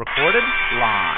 Recorded live.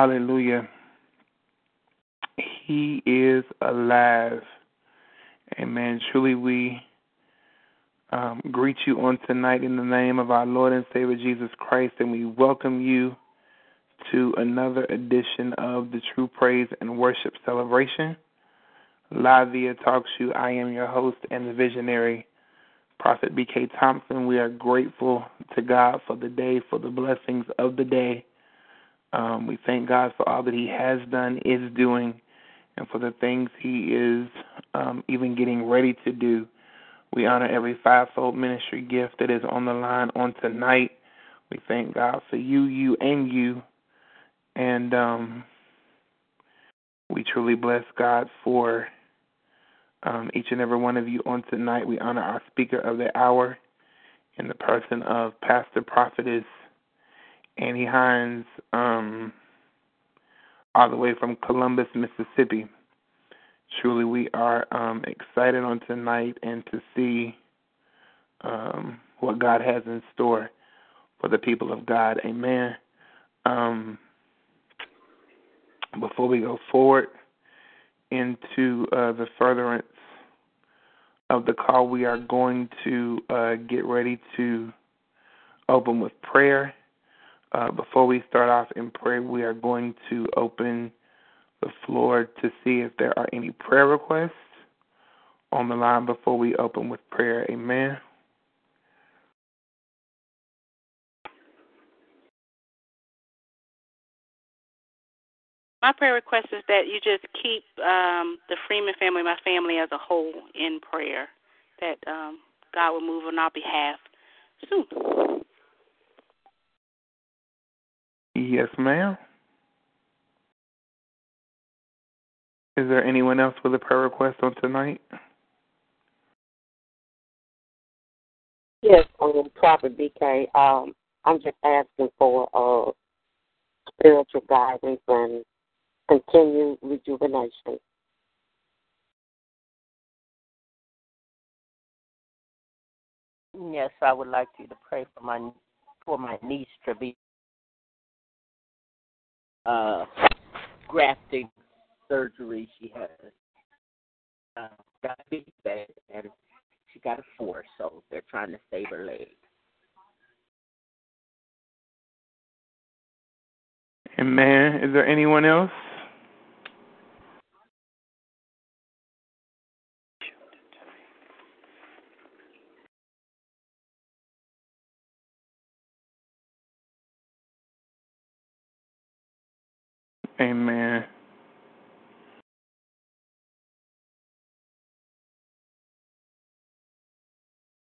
Hallelujah. He is alive. Amen. Truly, we um, greet you on tonight in the name of our Lord and Savior Jesus Christ, and we welcome you to another edition of the True Praise and Worship Celebration. Live via TalkShoe, I am your host and the visionary, Prophet B.K. Thompson. We are grateful to God for the day, for the blessings of the day. Um, we thank God for all that He has done, is doing, and for the things He is um, even getting ready to do. We honor every fivefold ministry gift that is on the line on tonight. We thank God for you, you, and you. And um, we truly bless God for um, each and every one of you on tonight. We honor our speaker of the hour in the person of Pastor Prophetess Annie Hines, um, all the way from Columbus, Mississippi. Truly, we are um, excited on tonight and to see um, what God has in store for the people of God. Amen. Um, before we go forward into uh, the furtherance of the call, we are going to uh, get ready to open with prayer. Uh, before we start off in prayer, we are going to open the floor to see if there are any prayer requests on the line before we open with prayer. Amen. My prayer request is that you just keep um, the Freeman family, my family as a whole, in prayer. That um, God will move on our behalf soon. Yes, ma'am. Is there anyone else with a prayer request on tonight? Yes, um, Prophet BK. Um, I'm just asking for uh, spiritual guidance and continued rejuvenation. Yes, I would like you to pray for my for my niece to be uh, grafting surgery she has. Uh, diabetes and she got a four, so they're trying to save her leg. Amen. Is there anyone else? Amen.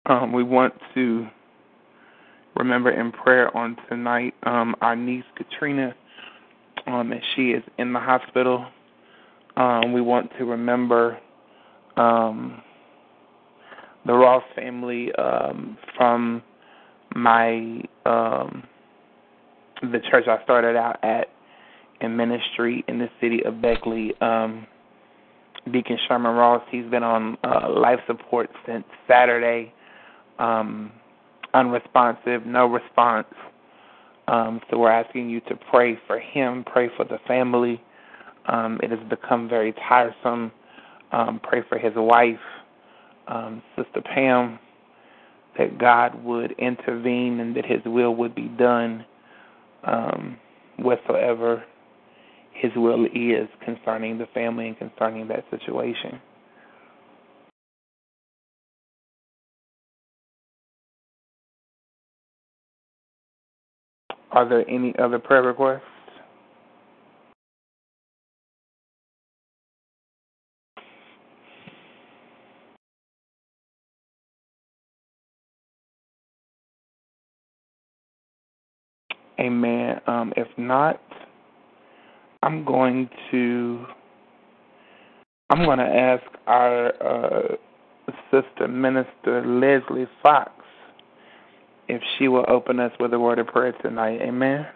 Um, we want to remember in prayer on tonight um, our niece Katrina, um, as she is in the hospital. Um, we want to remember um, the Ross family um, from my the church I started out at in ministry in the city of Beckley. Um, Deacon Sherman Ross, he's been on uh, life support since Saturday. Um, unresponsive, no response. Um, so we're asking you to pray for him, pray for the family. Um, it has become very tiresome. Um, pray for his wife, um, Sister Pam, that God would intervene and that his will would be done um, whatsoever his will is concerning the family and concerning that situation. Are there any other prayer requests? Amen. Um, if not, I'm going to I'm going to ask our uh, sister minister Leslie Fox if she will open us with a word of prayer tonight. Amen.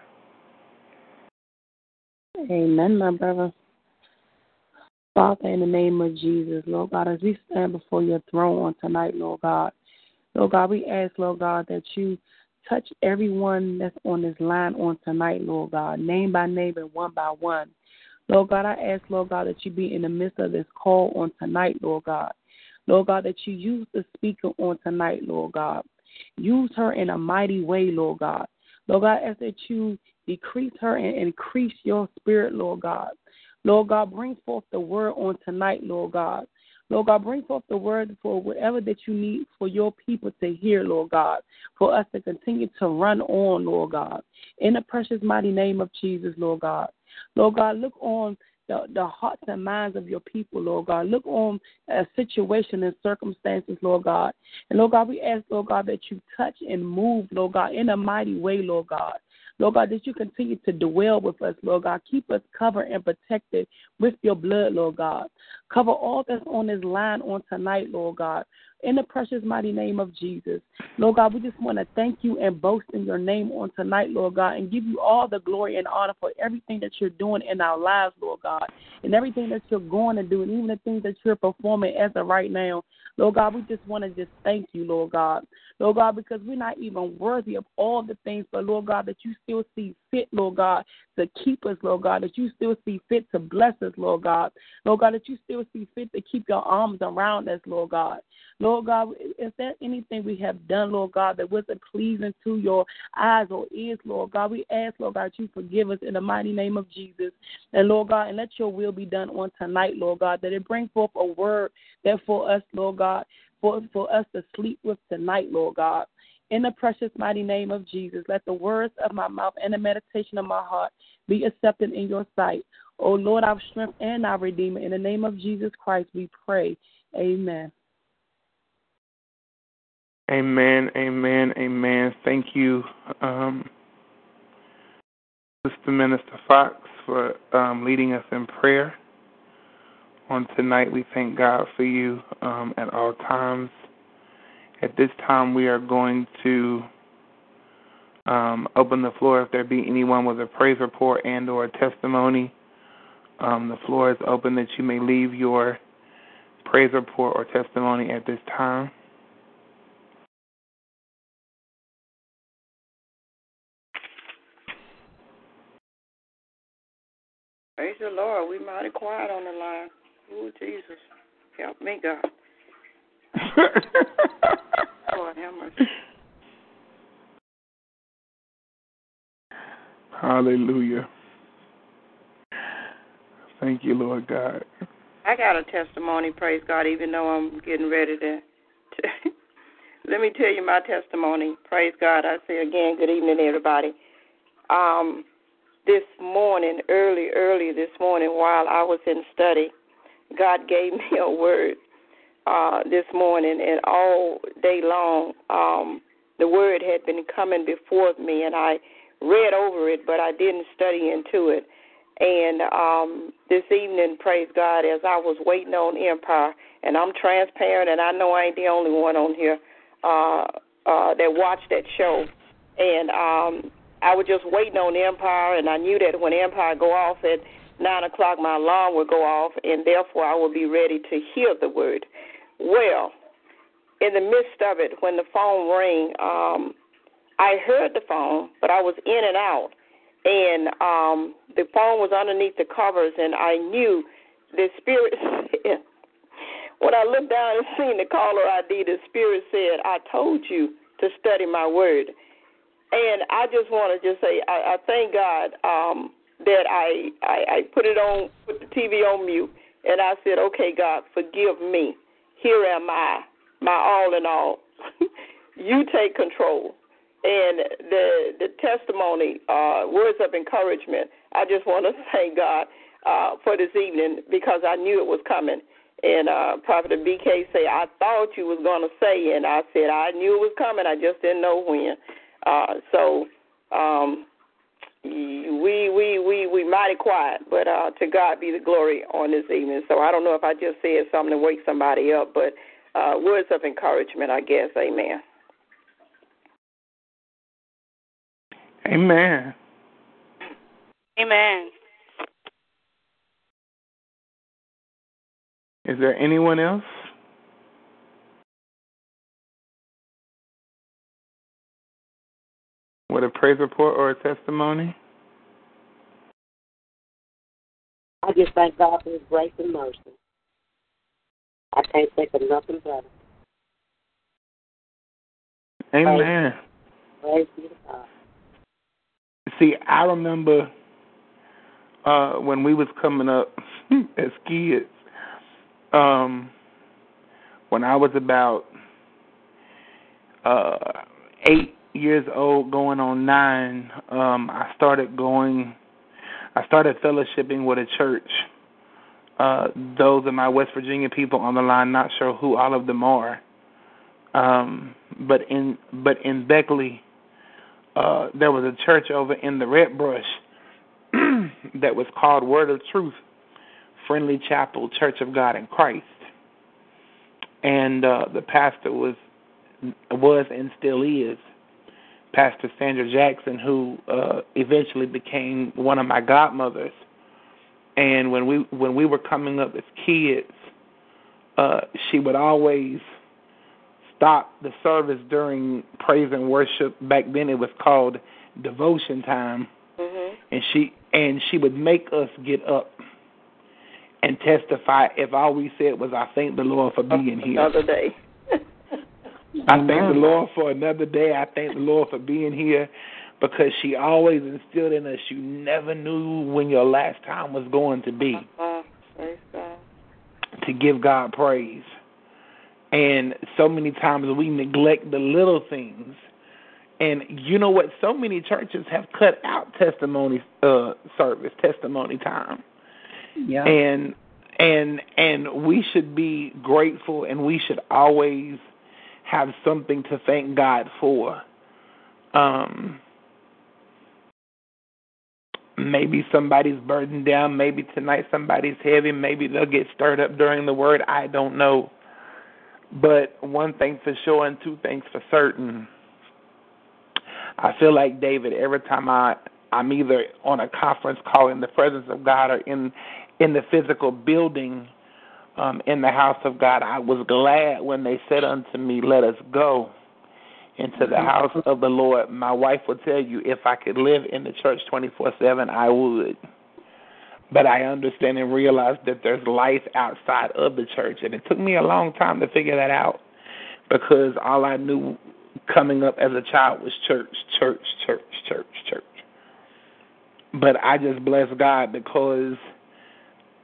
Amen, my brother. Father, in the name of Jesus, Lord God, as we stand before your throne on tonight, Lord God, Lord God, we ask, Lord God, that you touch everyone that's on this line on tonight, Lord God, name by name and one by one. Lord God, I ask, Lord God, that you be in the midst of this call on tonight, Lord God. Lord God, that you use the speaker on tonight, Lord God. Use her in a mighty way, Lord God. Lord God, I ask that you decrease her and increase your spirit, Lord God. Lord God, bring forth the word on tonight, Lord God. Lord God, bring forth the word for whatever that you need for your people to hear, Lord God, for us to continue to run on, Lord God. In the precious mighty name of Jesus, Lord God. Lord God, look on the, the hearts and minds of your people, Lord God. Look on a situation and circumstances, Lord God. And Lord God, we ask, Lord God, that you touch and move, Lord God, in a mighty way, Lord God. Lord God, that you continue to dwell with us, Lord God. Keep us covered and protected with your blood, Lord God. Cover all that's on this line on tonight, Lord God. In the precious mighty name of Jesus. Lord God, we just want to thank you and boast in your name on tonight, Lord God, and give you all the glory and honor for everything that you're doing in our lives, Lord God, and everything that you're going to do, and even the things that you're performing as of right now. Lord God, we just want to just thank you, Lord God. Lord God, because we're not even worthy of all the things, but Lord God, that you still see fit, Lord God, to keep us, Lord God, that you still see fit to bless us, Lord God. Lord God, that you still see fit to keep your arms around us, Lord God. Lord God, is there anything we have done, Lord God, that wasn't pleasing to your eyes or ears, Lord God? We ask, Lord God, you forgive us in the mighty name of Jesus. And Lord God, and let your will be done on tonight, Lord God, that it bring forth a word that for us, Lord God, for, for us to sleep with tonight, Lord God. In the precious mighty name of Jesus, let the words of my mouth and the meditation of my heart be accepted in your sight. O Lord, our strength and our Redeemer. In the name of Jesus Christ, we pray. Amen. Amen, amen, amen. Thank you, um, Sister Minister Fox, for um, leading us in prayer. On tonight, we thank God for you um, at all times. At this time, we are going to um, open the floor if there be anyone with a praise report and or a testimony. Um, the floor is open that you may leave your praise report or testimony at this time. Praise the Lord. We mighty quiet on the line. Ooh, Jesus. Help me, God. Hallelujah. Thank you, Lord God. I got a testimony, praise God, even though I'm getting ready to. to let me tell you my testimony. Praise God. I say again, good evening, everybody. Um, this morning, early, early this morning, while I was in study, God gave me a word uh, this morning, and all day long, um, the word had been coming before me, and I read over it, but I didn't study into it. And um, this evening, praise God, as I was waiting on Empire, and I'm transparent, and I know I ain't the only one on here uh, uh, that watched that show. And um, I was just waiting on Empire, and I knew that when Empire go off at nine o'clock, my alarm would go off, and therefore I would be ready to hear the word. Well, in the midst of it, when the phone rang, um, I heard the phone, but I was in and out, and um, the phone was underneath the covers, and I knew the spirit. When I looked down and seen the caller ID, the spirit said, "I told you to study my word." And I just want to just say, I, I thank God um, that I, I I put it on, put the TV on mute, and I said, "Okay, God, forgive me. Here am I, my all in all. you take control." And the the testimony, uh, words of encouragement. I just want to thank God uh, for this evening because I knew it was coming. And uh, Prophet BK say, I thought you was going to say, and I said I knew it was coming. I just didn't know when. Uh, so um, we we we we mighty quiet, but uh, to God be the glory on this evening. So I don't know if I just said something to wake somebody up, but uh, words of encouragement, I guess. Amen. Amen. Amen. Is there anyone else? With a praise report or a testimony? I just thank God for His grace and mercy. I can't think of nothing better. Amen. Praise be to God. See, I remember uh when we was coming up as kids, um when I was about uh eight years old going on nine, um I started going I started fellowshipping with a church. Uh those of my West Virginia people on the line, not sure who all of them are. Um but in but in Beckley uh there was a church over in the Red Brush that was called Word of Truth Friendly Chapel Church of God in Christ. And uh the pastor was was and still is Pastor Sandra Jackson, who uh, eventually became one of my godmothers. And when we when we were coming up as kids, uh, she would always stop the service during praise and worship. Back then, it was called devotion time, Mhm. and she and she would make us get up and testify if all we said was "I thank the Lord for being here." Another day. I thank the Lord for another day. I thank the Lord for being here because she always instilled in us you never knew when your last time was going to be to give God praise. And so many times we neglect the little things. And you know what? So many churches have cut out testimony uh service, testimony time. Yeah. And and and we should be grateful and we should always have something to thank God for. Um maybe somebody's burdened down, maybe tonight somebody's heavy, maybe they'll get stirred up during the word, I don't know. But one thing for sure and two things for certain. I feel like David every time I I'm either on a conference call in the presence of God or in in the physical building um, in the house of God. I was glad when they said unto me, Let us go into the house of the Lord. My wife will tell you if I could live in the church 24 7, I would. But I understand and realize that there's life outside of the church. And it took me a long time to figure that out because all I knew coming up as a child was church, church, church, church, church. But I just bless God because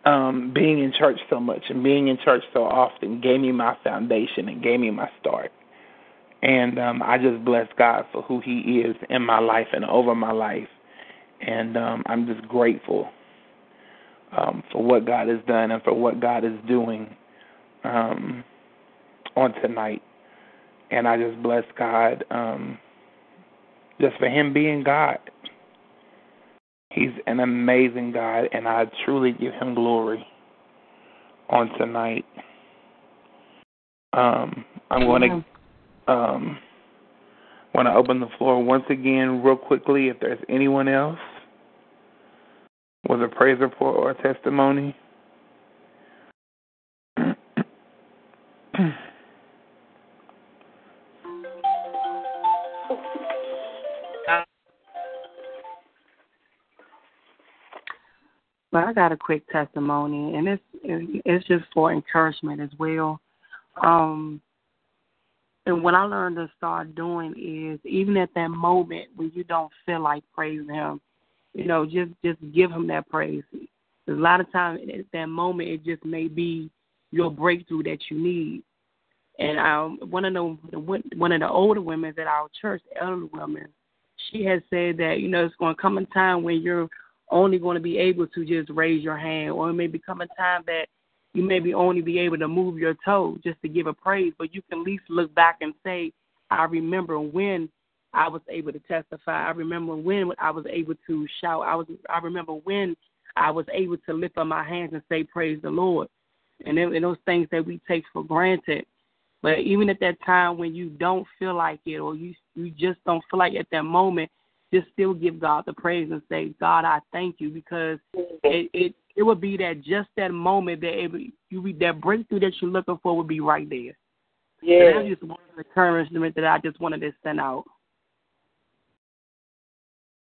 um, being in church so much and being in church so often gave me my foundation and gave me my start. And um, I just bless God for who He is in my life and over my life. And um, I'm just grateful um, for what God has done and for what God is doing um, on tonight. And I just bless God um, just for Him being God. He's an amazing God, and I truly give Him glory on tonight. Um, I'm going to um, want to open the floor once again, real quickly, if there's anyone else with a praise report or a testimony. But I got a quick testimony, and it's it's just for encouragement as well. Um, and what I learned to start doing is even at that moment when you don't feel like praising Him, you know, just just give Him that praise. Because a lot of times at that moment, it just may be your breakthrough that you need. And um, one of the one of the older women at our church, elder woman, she has said that you know it's going to come a time when you're only going to be able to just raise your hand, or it may become a time that you maybe only be able to move your toe just to give a praise, but you can at least look back and say, I remember when I was able to testify. I remember when I was able to shout. I was I remember when I was able to lift up my hands and say, Praise the Lord. And, then, and those things that we take for granted. But even at that time when you don't feel like it or you you just don't feel like at that moment, just still give God the praise and say, God, I thank you because it it, it would be that just that moment that it, you that breakthrough that you're looking for would be right there. Yeah. So that's just one of the encouragement that I just wanted to send out.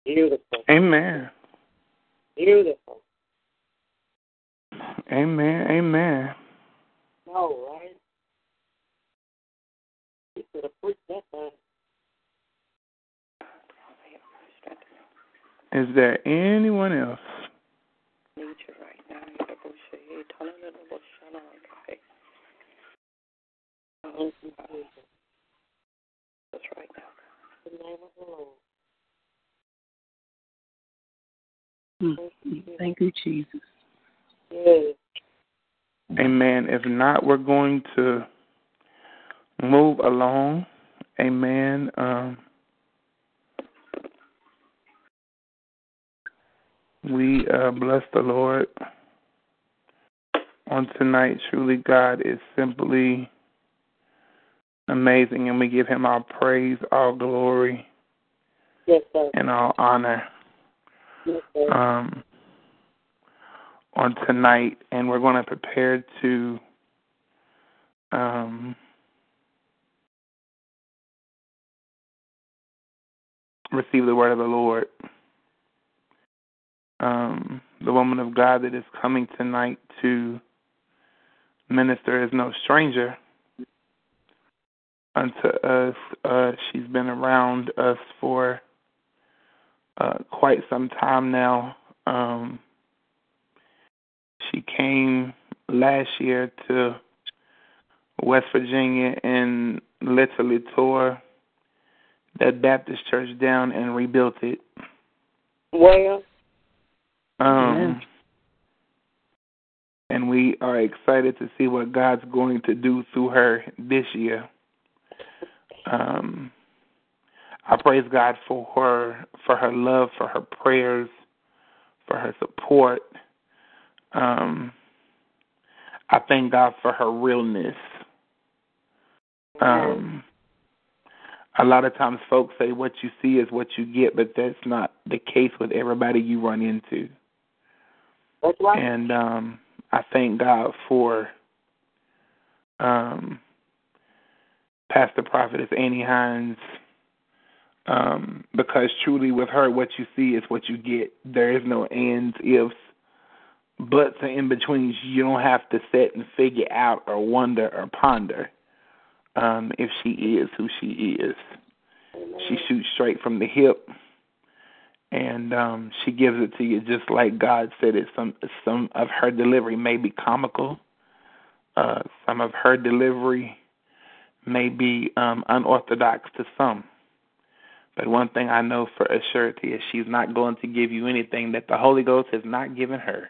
Beautiful. Amen. Beautiful. Amen. Amen. No, right? You could have preached that thing. Is there anyone else? Need you right now. You're the bullshit. You're telling me the bullshit. Okay. Thank you, Jesus. That's right now. The name of the Lord. Thank you, Jesus. Amen. If not, we're going to move along. Amen. Um, we uh, bless the Lord on tonight. Truly, God is simply amazing, and we give Him our praise, all glory, Yes, and all honor. Yes, um, on tonight, and we're going to prepare to um, receive the word of the Lord. Um, the woman of God that is coming tonight to minister is no stranger unto us. Uh, she's been around us for uh, quite some time now. Um, she came last year to West Virginia and literally tore that Baptist church down and rebuilt it. Well, Um, and we are excited to see what God's going to do through her this year. Um, I praise God for her for her love, for her prayers, for her support. Um, I thank God for her realness. Um, a lot of times folks say what you see is what you get, but that's not the case with everybody you run into. That's right. And um I thank God for um Pastor Prophetess Annie Hines um, because truly with her what you see is what you get. There is no ands, ifs, buts or in betweens. You don't have to sit and figure out or wonder or ponder um, if she is who she is. She shoots straight from the hip and um she gives it to you just like God said it. Some some of her delivery may be comical. Uh some of her delivery may be um unorthodox to some. But one thing I know for a surety is she's not going to give you anything that the Holy Ghost has not given her.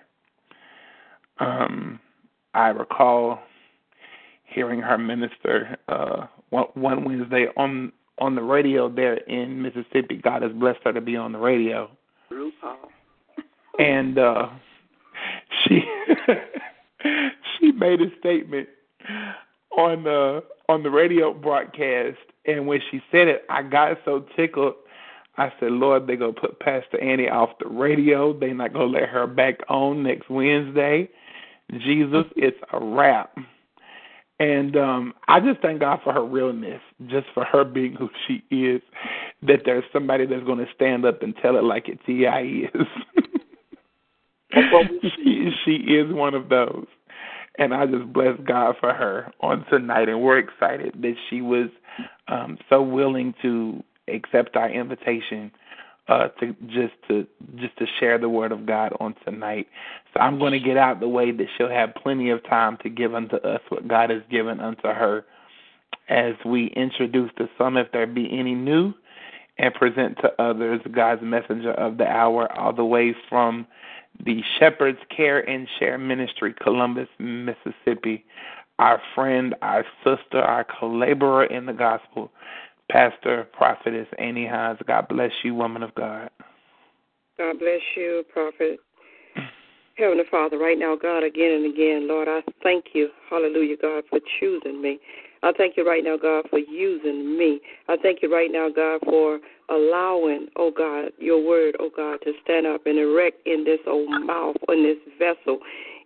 Um, I recall hearing her minister uh, one, one Wednesday on on the radio there in Mississippi. God has blessed her to be on the radio, RuPaul. and uh, she she made a statement on the on the radio broadcast, and when she said it, I got so tickled. I said, Lord, they're gonna put Pastor Annie off the radio. They're not gonna let her back on next Wednesday. Jesus, it's a wrap. And um I just thank God for her realness, just for her being who she is, that there's somebody that's gonna stand up and tell it like it TI is. she she is one of those. And I just bless God for her on tonight and we're excited that she was um so willing to accept our invitation uh to just to just to share the word of God on tonight. So I'm going to get out the way that she'll have plenty of time to give unto us what God has given unto her as we introduce to some if there be any new and present to others God's messenger of the hour all the way from the Shepherd's Care and Share Ministry, Columbus, Mississippi. Our friend, our sister, our collaborator in the gospel, Pastor Prophetess Annie Hines. God bless you, woman of God. God bless you, Prophet. Heavenly Father, right now, God, again and again, Lord, I thank you, hallelujah, God, for choosing me. I thank you right now, God, for using me. I thank you right now, God, for allowing, oh God, your word, oh God, to stand up and erect in this old mouth, in this vessel,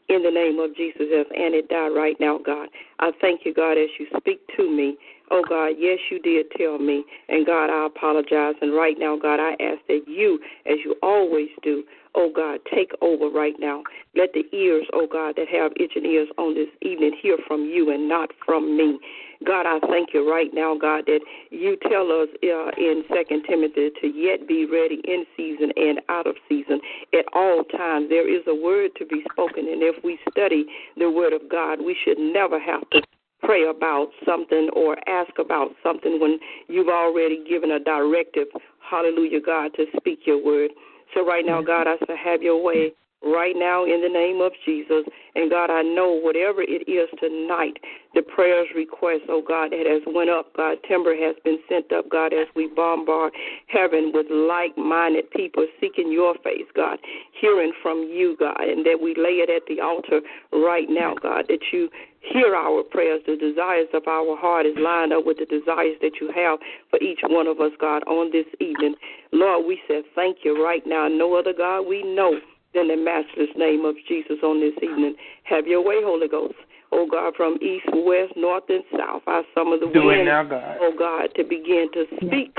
in the name of Jesus, as Annie died right now, God. I thank you, God, as you speak to me. Oh God, yes, you did tell me. And God, I apologize. And right now, God, I ask that you, as you always do, oh God, take over right now. Let the ears, oh God, that have itching ears on this evening hear from you and not from me. God, I thank you right now, God, that you tell us uh, in Second Timothy to yet be ready in season and out of season at all times. There is a word to be spoken, and if we study the word of God, we should never have to pray about something or ask about something when you've already given a directive, hallelujah, God, to speak your word. So right now, God, I say, have your way right now in the name of Jesus. And God, I know whatever it is tonight, the prayers request, oh God, that has went up, God, timber has been sent up, God, as we bombard heaven with like-minded people seeking your face, God, hearing from you, God, and that we lay it at the altar right now, God, that you hear our prayers. The desires of our heart is lined up with the desires that you have for each one of us, God, on this evening. Lord, we say thank you right now. No other God we know than the matchless name of Jesus on this evening. Have your way, Holy Ghost. Oh God, from east, west, north, and south, I summon the Do wind, now, God. oh God, to begin to speak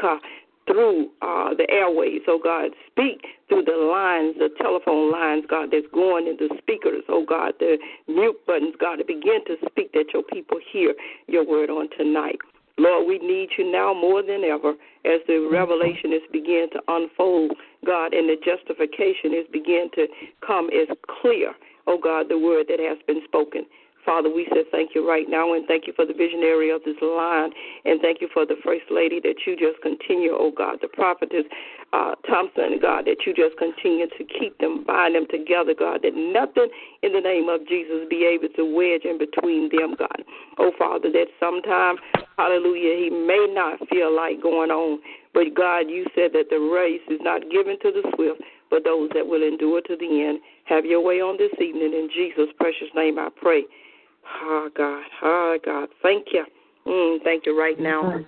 through uh, the airways, oh God. Speak through the lines, the telephone lines, God, that's going in the speakers, oh God, the mute buttons, God, to begin to speak that your people hear your word on tonight. Lord, we need you now more than ever as the revelation is beginning to unfold, God, and the justification is beginning to come as clear, oh God, the word that has been spoken. Father, we say thank you right now and thank you for the visionary of this line and thank you for the first lady that you just continue, oh God, the prophetess uh, Thompson, God, that you just continue to keep them, bind them together, God, that nothing in the name of Jesus be able to wedge in between them, God. Oh Father, that sometime, hallelujah, he may not feel like going on, but God, you said that the race is not given to the swift, but those that will endure to the end. Have your way on this evening. In Jesus' precious name I pray. Oh, God. Oh, God. Thank you. Mm, thank you right now.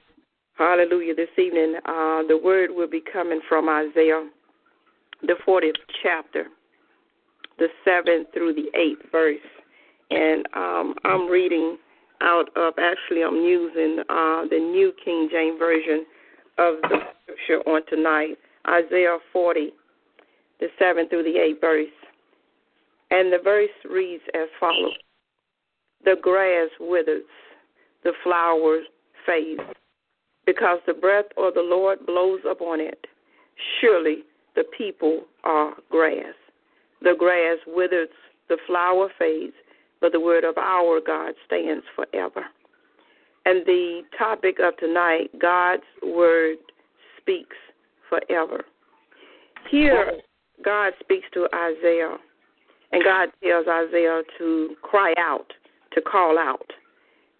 Hallelujah. This evening, uh, the word will be coming from Isaiah, the 40th chapter, the 7th through the 8th verse. And um, I'm reading out of, actually, I'm using uh, the New King James Version of the scripture on tonight, Isaiah 40, the 7th through the 8th verse. And the verse reads as follows The grass withers, the flowers fade, because the breath of the Lord blows upon it. Surely the people are grass. The grass withers, the flower fades, but the word of our God stands forever. And the topic of tonight God's word speaks forever. Here, God speaks to Isaiah, and God tells Isaiah to cry out, to call out.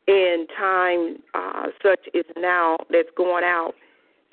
In time uh, such as now that's going out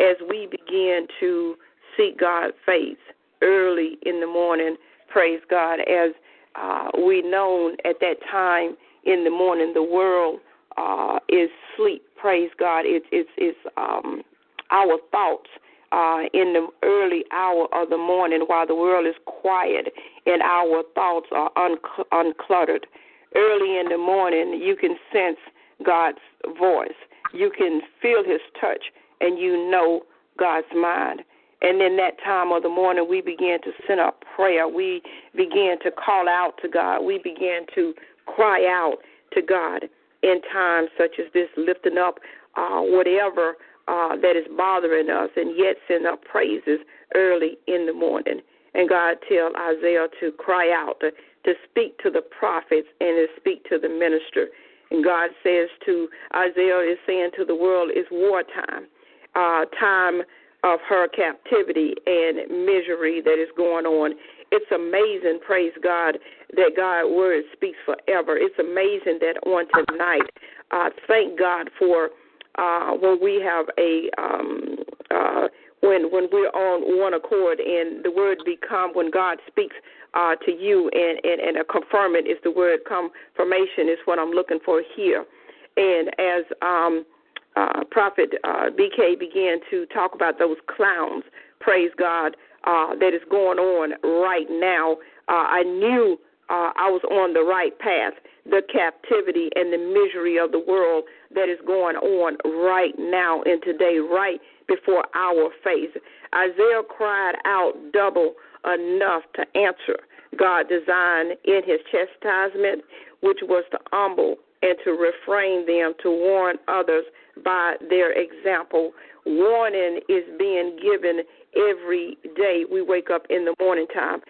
as we begin to seek God's face early in the morning, praise God, as uh, we know at that time in the morning the world uh, is sleep. Praise God. It's it's it's um, our thoughts uh, in the early hour of the morning while the world is quiet and our thoughts are un- uncluttered. Early in the morning, you can sense God's voice. You can feel His touch, and you know God's mind. And in that time of the morning, we begin to send up prayer. We begin to call out to God. We begin to cry out to God in times such as this, lifting up uh, whatever uh, that is bothering us, and yet send up praises early in the morning. And God tell Isaiah to cry out, to, speak to the prophets, and to speak to the minister. And God says to Isaiah is saying to the world, it's wartime, uh, time of her captivity and misery that is going on. It's amazing, praise God, that God's word speaks forever. It's amazing that on tonight, uh, thank God for uh, when we have a um, uh, when when we're on one accord and the word become when God speaks uh, to you and, and and a confirmation is the word confirmation is what I'm looking for here, and as um, uh, Prophet uh, BK began to talk about those clowns, praise God, uh, that is going on right now. Uh, I knew uh, I was on the right path the captivity and the misery of the world that is going on right now and today, right before our face. Isaiah cried out double enough to answer God's design in his chastisement, which was to humble and to refrain them, to warn others by their example. Warning is being given every day we wake up in the morning time.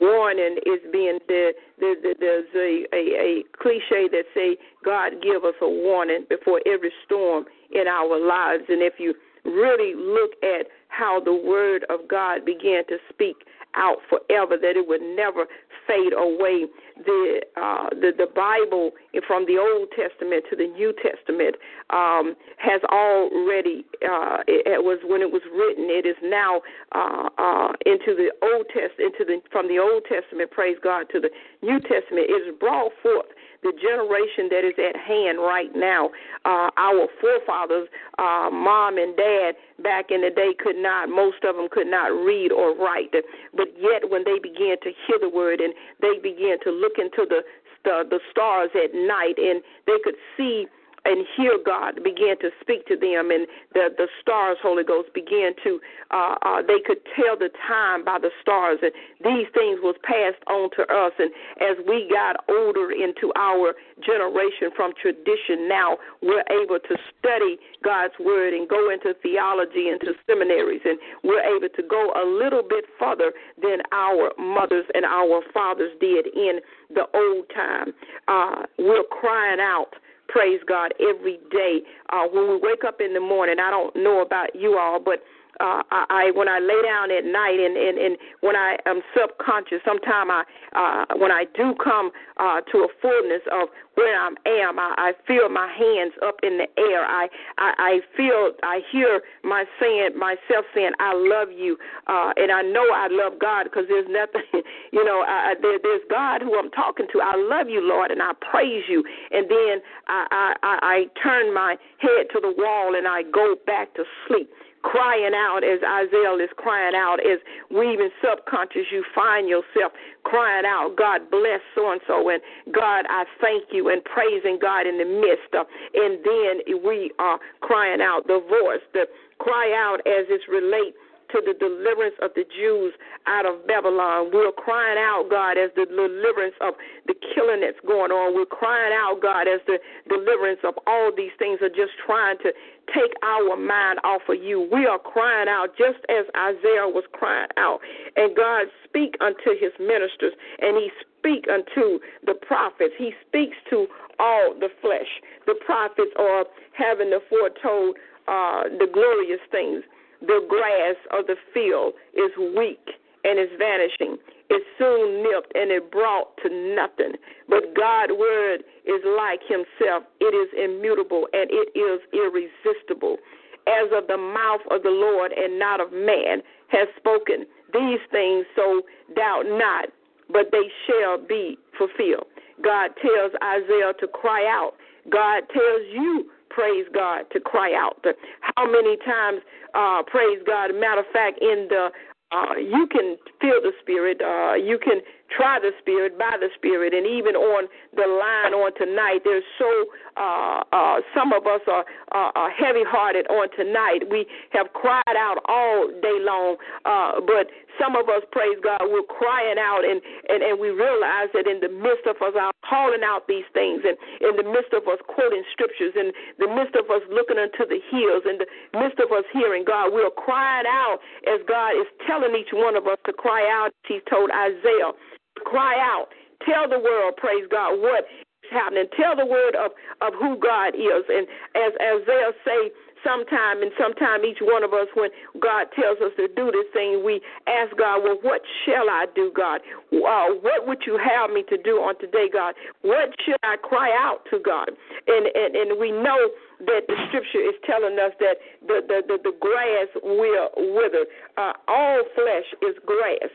Warning is being the, the, the there's a, a cliche that say God give us a warning before every storm in our lives, and if you really look at how the word of God began to speak out forever, that it would never fade away. The uh, the the Bible from the Old Testament to the New Testament um, has already uh, it, it was when it was written. It is now uh, uh, into the Old Test into the from the Old Testament. Praise God to the New Testament. It is brought forth the generation that is at hand right now. Uh, our forefathers, uh, mom and dad, back in the day could not, most of them could not read or write. But yet, when they began to hear the word and they began to look into the the, the stars at night and they could see and hear God began to speak to them, and the the stars, Holy Ghost, began to uh, uh, they could tell the time by the stars, and these things was passed on to us. And as we got older into our generation from tradition, now we're able to study God's word and go into theology, into seminaries, and we're able to go a little bit further than our mothers and our fathers did in the old time. Uh, we're crying out praise God every day. Uh, when we wake up in the morning, I don't know about you all, but uh, I, I when I lay down at night and and, and when I am subconscious, sometimes I uh, when I do come uh, to a fullness of where I am, I, I feel my hands up in the air. I, I I feel I hear my saying myself saying I love you, uh, and I know I love God because there's nothing, you know, I, there, there's God who I'm talking to. I love you, Lord, and I praise you. And then I I, I turn my head to the wall and I go back to sleep crying out as Isaiah is crying out, as we even subconscious, you find yourself crying out, God bless so and so, and God, I thank you, and praising God in the midst of, and then we are crying out the voice, the cry out as it's relate to the deliverance of the Jews out of Babylon. We're crying out, God, as the deliverance of the killing that's going on. We're crying out, God, as the deliverance of all these things are just trying to take our mind off of you. We are crying out just as Isaiah was crying out. And God speak unto his ministers and he speak unto the prophets. He speaks to all the flesh. The prophets are having the foretold uh, the glorious things the grass of the field is weak and is vanishing. It's soon nipped and it brought to nothing. But God's word is like himself. It is immutable and it is irresistible. As of the mouth of the Lord and not of man has spoken these things, so doubt not, but they shall be fulfilled. God tells Isaiah to cry out. God tells you praise God, to cry out. How many times, uh, praise God, matter of fact, in the uh, you can feel the spirit. Uh, you can try the spirit by the spirit, and even on the line on tonight, there's so uh, uh, some of us are, uh, are heavy-hearted on tonight. We have cried out all day long, uh, but some of us, praise God, we're crying out, and, and, and we realize that in the midst of us are calling out these things, and in the midst of us quoting scriptures, and the midst of us looking unto the hills, and the midst of us hearing God, we're crying out as God is telling each one of us to cry out. He told Isaiah, cry out, tell the world, praise God, what happening. Tell the word of, of who God is. And as Isaiah say, sometime and sometime each one of us when God tells us to do this thing, we ask God, well, what shall I do, God? Uh, what would you have me to do on today, God? What should I cry out to God? And and, and we know that the scripture is telling us that the the, the, the grass will wither. Uh, all flesh is grass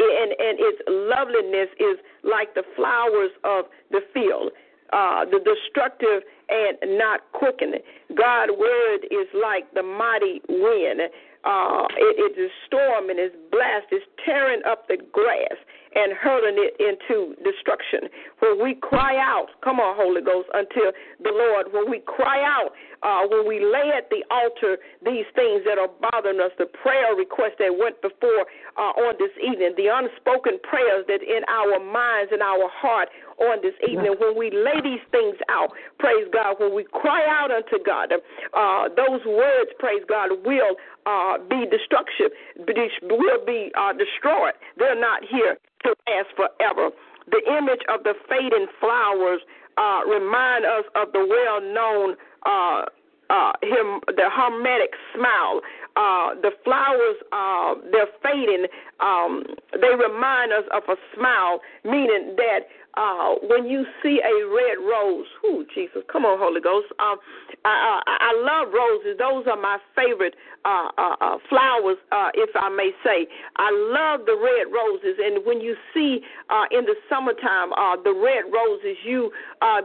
and, and its loveliness is like the flowers of the field. uh, the destructive and not quickening. God's word is like the mighty wind. Uh, it, it is storm and it's blast, it's tearing up the grass and hurling it into destruction. When we cry out, come on, Holy Ghost, until the Lord, when we cry out, uh, when we lay at the altar these things that are bothering us, the prayer requests that went before uh, on this evening, the unspoken prayers that in our minds and our heart on this evening, when we lay these things out, praise God, when we cry out unto God, uh, those words, praise God, will uh, be destruction, will be uh, destroyed. They're not here to last forever. The image of the fading flowers uh, remind us of the well-known uh, uh, him, the Homeric simile. Uh, the flowers, uh, they're fading. Um, they remind us of a smile, meaning that uh, when you see a red rose, whoo, Jesus, come on, Holy Ghost. Um, I, I, I love roses. Those are my favorite uh, uh, uh, flowers, uh, if I may say. I love the red roses, and when you see uh, in the summertime the red roses, you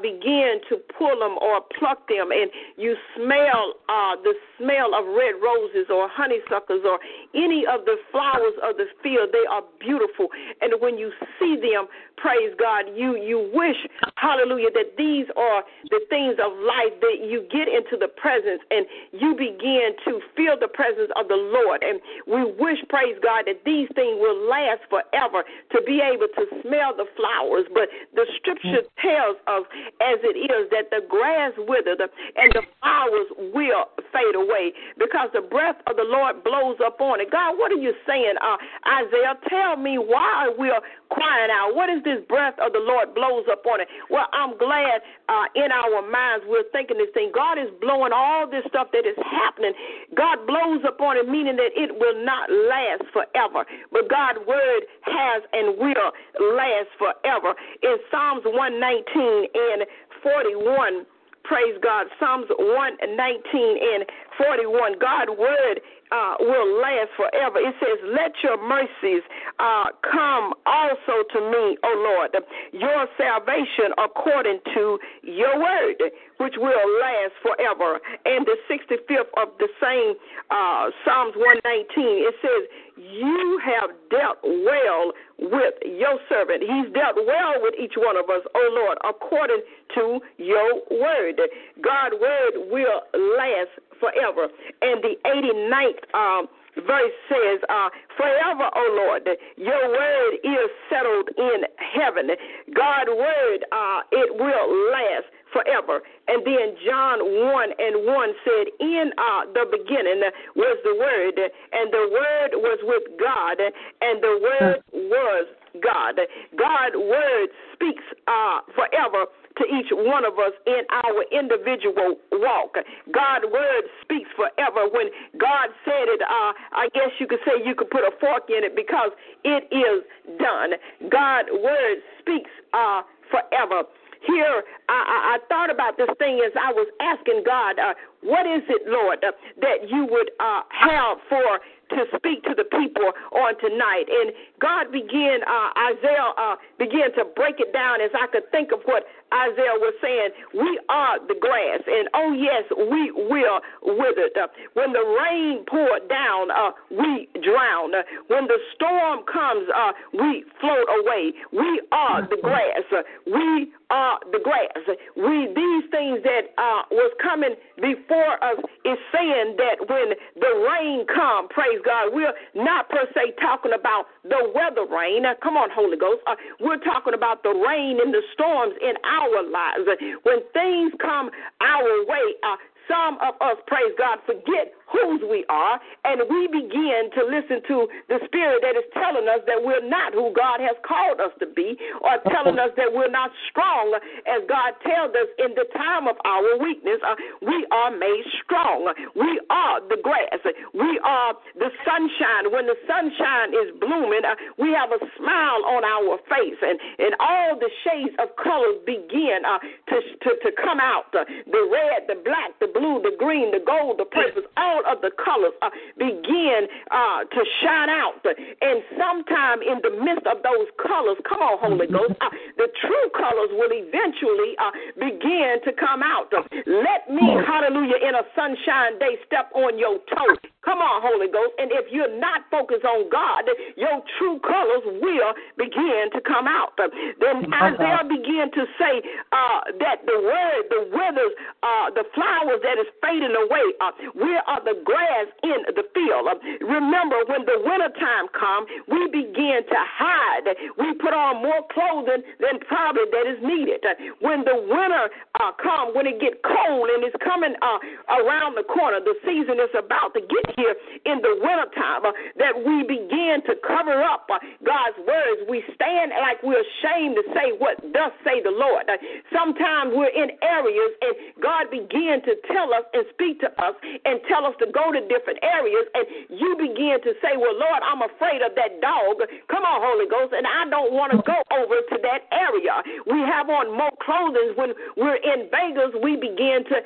begin to pull them or pluck them, and you smell the smell of red roses or honeysuckles or any of the flowers of the field. They are beautiful, and when you see them, praise God, you you wish, hallelujah, that these are the things of life that you get into the presence and you begin to feel the presence of the Lord. And we wish, praise God, that these things will last forever to be able to smell the flowers. But the scripture tells us as it is that the grass withered and the flowers will fade away because the breath of the Lord blows upon it. God, what are you saying, uh, Isaiah? Tell me why we're crying out. What is this breath of the Lord blows up on it? Well, I'm glad uh, in our minds we're thinking this thing. God is blowing all this stuff that is happening. God blows up on it, meaning that it will not last forever. But God's word has and will last forever. In Psalms 119 and 41, praise God, Psalms 119 and 41, God's word uh, will last forever. It says, Let your mercies uh, come also to me, O Lord, your salvation according to your word, which will last forever. And the 65th of the same uh, Psalms 119, it says, You have dealt well with your servant. He's dealt well with each one of us, O Lord, according to your word. God's word will last forever. And the 89th um, verse says, uh, Forever, O Lord, your word is settled in heaven. God's word, uh, it will last forever. And then John 1 and 1 said, In uh, the beginning was the Word, and the Word was with God, and the Word was God. God's Word speaks uh, forever to each one of us in our individual walk. God's word speaks forever. When God said it, uh, I guess you could say you could put a fork in it because it is done. God's word speaks uh, forever. Here, I, I, I thought about this thing as I was asking God, uh, what is it, Lord, uh, that you would uh, have for to speak to the people on tonight. And God began, uh, Isaiah uh, began to break it down as I could think of what Isaiah was saying, we are the grass, and oh yes, we will wither. Uh, when the rain poured down, uh, we drown. Uh, when the storm comes, uh, we float away. We are the grass. Uh, we are the grass. We these things that uh, was coming before us is saying that when the rain come, praise God, we're not per se talking about the weather rain. Now, come on, Holy Ghost. Uh, we're talking about the rain and the storms in our lives. When things come our way, uh, some of us, praise God, forget whose we are, and we begin to listen to the spirit that is telling us that we're not who God has called us to be, or telling us that we're not strong, as God tells us in the time of our weakness, uh, we are made strong. We are the grass. We are the sunshine. When the sunshine is blooming, uh, we have a smile on our face, and, and all the shades of colors begin uh, to, to, to come out. the red, the black, the blue, the green, the gold, the purple, all of the colors uh, begin uh, to shine out. And sometime in the midst of those colors, come on, Holy Ghost, uh, the true colors will eventually uh, begin to come out. Let me, hallelujah, in a sunshine day, step on your toe. Come on, Holy Ghost. And if you're not focused on God, your true colors will begin to come out. Then Isaiah began to say uh, that the word, the withers, uh, the flowers that is fading away, uh, we are the grass in the field. Uh, remember, when the winter time comes, we begin to hide. We put on more clothing than probably that is needed. When the winter uh, comes, when it get cold and it's coming uh, around the corner, the season is about to get here in the wintertime, uh, that we begin to cover up uh, God's words. We stand like we're ashamed to say what thus say the Lord. Uh, sometimes we're in areas and God begin to tell us and speak to us and tell us to go to different areas, and you begin to say, Well, Lord, I'm afraid of that dog. Come on, Holy Ghost, and I don't want to go over to that area. We have on more clothing when we're in Vegas. We begin to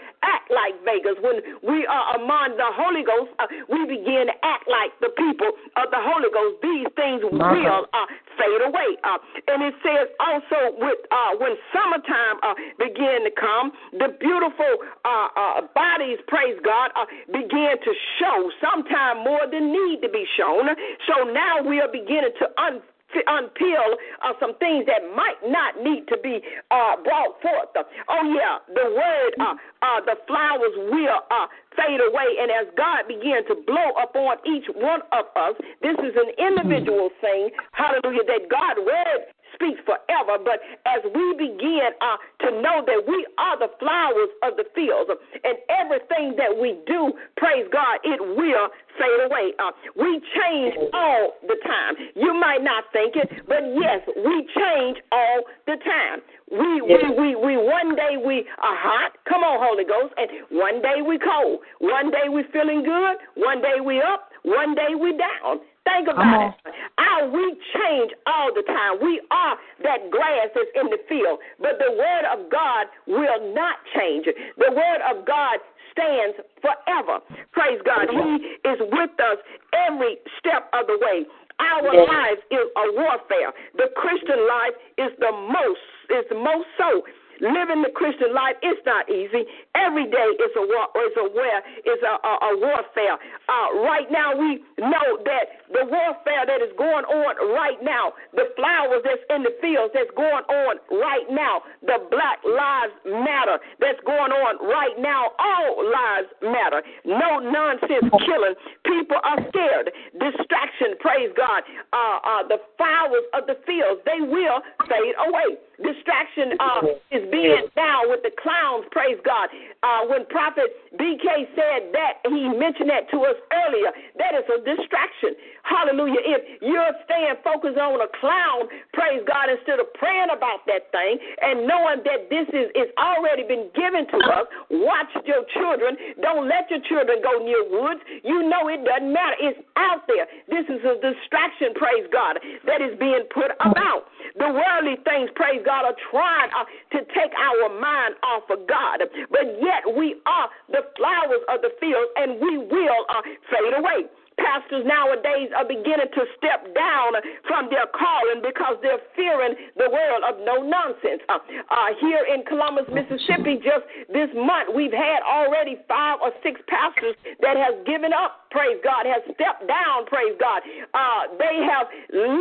act like Vegas. When we are among the Holy Ghost, uh, we begin to act like the people of the Holy Ghost. These things will uh, fade away. Uh, and it says also with uh, when summertime uh, began to come, the beautiful uh, uh, bodies, praise God, uh, began to show. Sometime more than need to be shown. So now we are beginning to un to unpeel uh, some things that might not need to be uh, brought forth. Oh, yeah, the word, uh, uh, the flowers will uh, fade away. And as God began to blow upon each one of us, this is an individual thing, hallelujah, that God word speaks forever. But as we begin uh, to know that we are the flowers of the fields, and everything that we do, praise God, it will fade away. Uh, we change all the time. You might not think it, but yes, we change all the time. We we we we one day we are hot. Come on, Holy Ghost, and one day we cold. One day we feeling good. One day we up. One day we down. Think about it. Our we change all the time. We are that grass that's in the field, but the word of God will not change. The word of God stands forever. Praise God. He is with us every step of the way. Our life is a warfare. The Christian life is the most is the most so Living the Christian life is not easy. Every day is a war, is a where is a, a, a warfare. Uh, right now, we know that the warfare that is going on right now, the flowers that's in the fields that's going on right now, the Black Lives Matter that's going on right now, all lives matter. No nonsense killing. People are scared. Distraction, praise God. Uh, uh, the flowers of the fields, they will fade away. Distraction uh, is being down with the clowns, praise God. Uh, when Prophet BK said that, he mentioned that to us earlier. That is a distraction. Hallelujah. If you're staying focused on a clown, praise God, instead of praying about that thing and knowing that this is, is already been given to us, watch your children. Don't let your children go near woods. You know it doesn't matter. It's out there. This is a distraction, praise God, that is being put about. The worldly things, praise God, are trying uh, to take our mind off of God. But yet we are the flowers of the field and we will uh, fade away pastors nowadays are beginning to step down from their calling because they're fearing the world of no nonsense. Uh, uh, here in Columbus, Mississippi, just this month, we've had already five or six pastors that has given up. Praise God, has stepped down. Praise God. Uh, they have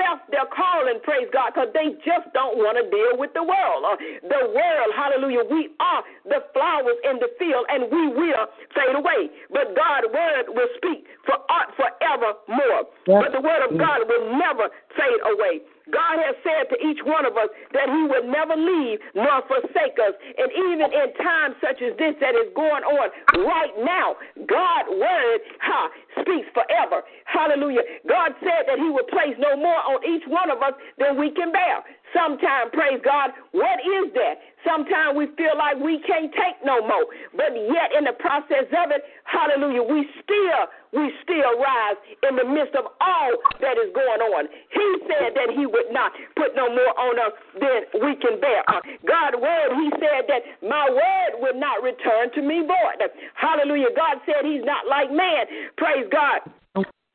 left their calling. Praise God, because they just don't want to deal with the world. Uh, the world, hallelujah. We are the flowers in the field, and we will fade away. But God's word will speak for uh, for forevermore. Yep. But the word of God will never fade away. God has said to each one of us that He would never leave nor forsake us. And even in times such as this that is going on right now, God's word ha, speaks forever. Hallelujah. God said that He would place no more on each one of us than we can bear. Sometimes, praise God, what is that? Sometimes we feel like we can't take no more. But yet in the process of it, hallelujah, we still, we still rise in the midst of all that is going on. He said that he would not put no more on us than we can bear. Uh, God's word, he said that my word would not return to me void. Hallelujah. God said he's not like man. Praise God.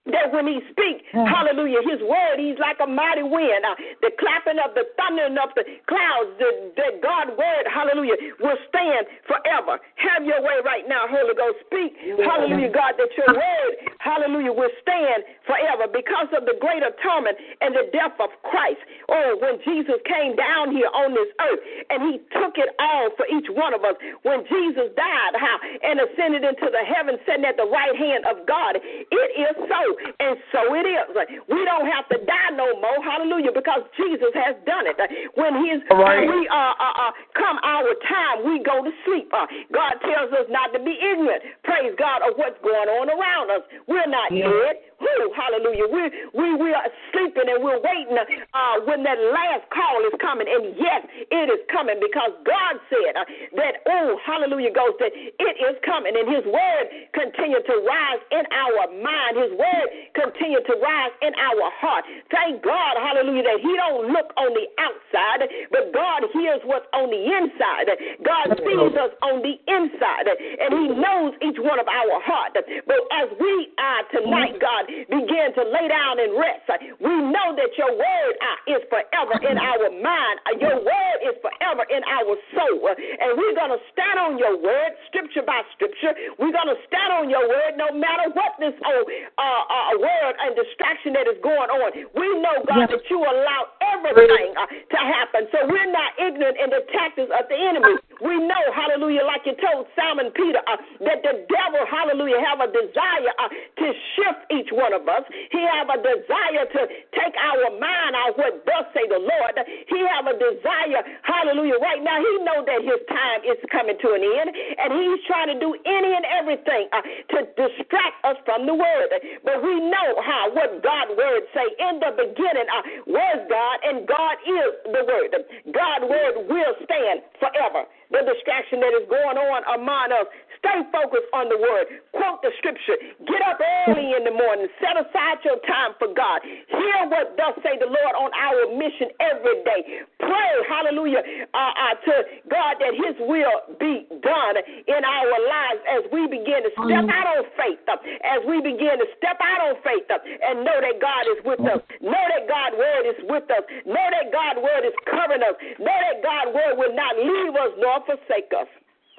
When he speaks, hallelujah, his word, he's like a mighty wind. Uh, the clapping of the thundering of the clouds, the, the God word, hallelujah, will stand forever. Have your way right now, Holy Ghost. Speak, hallelujah, God, that your word, hallelujah, will stand forever because of the great atonement and the death of Christ. Oh, when Jesus came down here on this earth and he took it all for each one of us. When Jesus died, how and ascended into the heaven, sitting at the right hand of God, it is so, and so it is. We don't have to die no more, hallelujah, because Jesus has done it. When his right. we uh, uh, uh, come our time, we go to sleep. Uh, God tells us not to be ignorant, praise God, of what's going on around us. We're not Yeah. dead. Woo, hallelujah. We we we are sleeping and we're waiting uh, when that last call is coming. And yes, it is coming because God said uh, that oh hallelujah goes that it is coming and His word continue to rise in our mind. His word continue to rise in our heart. Thank God, hallelujah, that He don't look on the outside, but God hears what's on the inside. God sees us on the inside, and He knows each one of our heart. But as we are tonight, God, begin to lay down and rest, we know that your word uh, is forever in our mind. Uh, Your word is forever in our soul. And we're going to stand on your word, scripture by scripture. We're going to stand on your word no matter what this oh, uh, uh, word and distraction that is going on. We know, God, that you allow everything uh, to happen. So we're not ignorant in the tactics of the enemy. We know, hallelujah, like you told Simon Peter, uh, that the devil, hallelujah, have a desire uh, to shift each one of us. He have a desire to take our mind out what thus say the Lord. He have a desire, hallelujah, right now. He know that his time is coming to an end, and he's trying to do any and everything uh, to distract us from the word. But we know how what God word say in the beginning uh, was God, and God is the word. God word will stand forever. The distraction that is going on among us. Stay focused on the word. Quote the scripture. Get up early in the morning. Set aside your time for God. Hear what thus say the Lord on our mission every day. Pray, hallelujah, uh, uh, to God that His will be done in our lives as we begin to step out on faith, uh, as we begin to step out on faith uh, and know that God is with us. Know that God's word is with us. Know that God's word is covering us. Know that God's word will not leave us nor forsake us.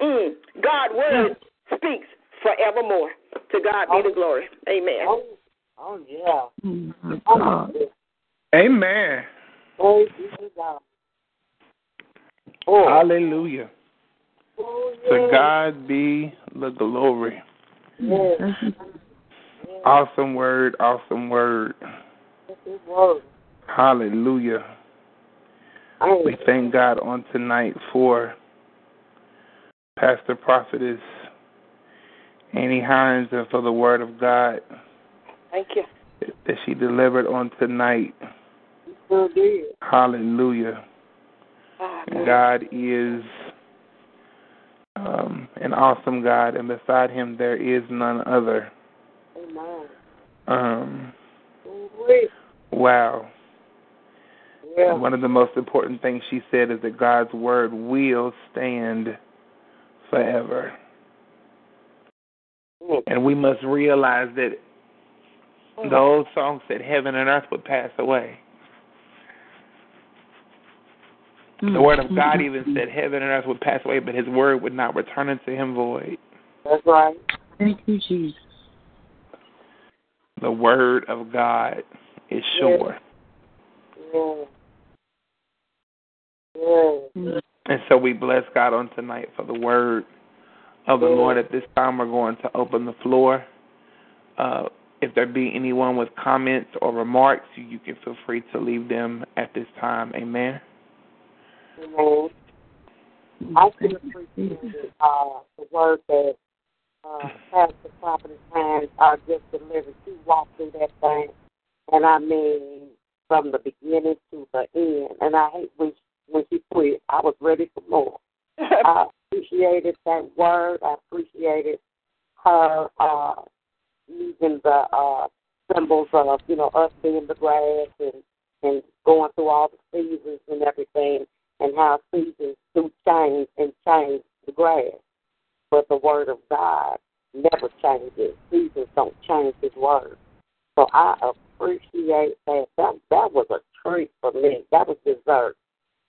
Mm. God's word speaks forevermore. To God be the glory. Amen. Oh, oh yeah. Mm, Oh, Amen. Praise be to God. Oh, Hallelujah. oh To. God be the glory. Yes. Awesome word, awesome word. That's His word. Hallelujah. We thank God on tonight for Pastor Prophetess Annie Hines and for the word of God Thank you. that she delivered on tonight. Hallelujah. Ah, God is um, an awesome God, and beside him there is none other. Amen. Um, wow. Yeah. One of the most important things she said is that God's word will stand forever. And we must realize that the old song said heaven and earth would pass away. The word of God even said heaven and earth would pass away, but his word would not return unto him void. That's right. Thank you, Jesus. The word of God is sure. Yeah. Yeah. Mm. And so we bless God on tonight for the word of the Lord. At this time, we're going to open the floor. Uh, if there be anyone with comments or remarks, you, can feel free to leave them at this time. Amen. Amen. I can appreciate uh, the word that uh, Pastor Prophet Hines uh, just delivered. She walked through that thing, and I mean, from the beginning to the end. And I hate when when she quit. I was ready for more. I appreciated that word. I appreciated her uh, using the uh, symbols of, you know, us being the grass and, and going through all the seasons and everything, and how seasons do change and change the grass. But the word of God never changes. Seasons don't change his word. So I appreciate that. That that was a treat for me. That was dessert.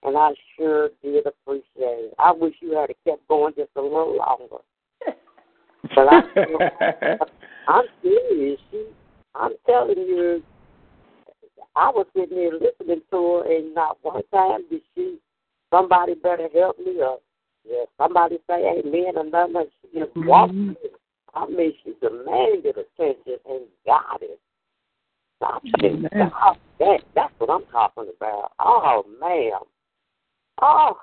And I sure did appreciate it. I wish you had kept going just a little longer. But I, I'm serious. She, I'm telling you, I was sitting there listening to her, and not one time did she. Somebody better help me up. Yeah, somebody say amen or nothing. She just walked. Mhm. in. I mean, she demanded attention and got it. I mean, Amen. God, that, that's what I'm talking about. Oh, man. Oh,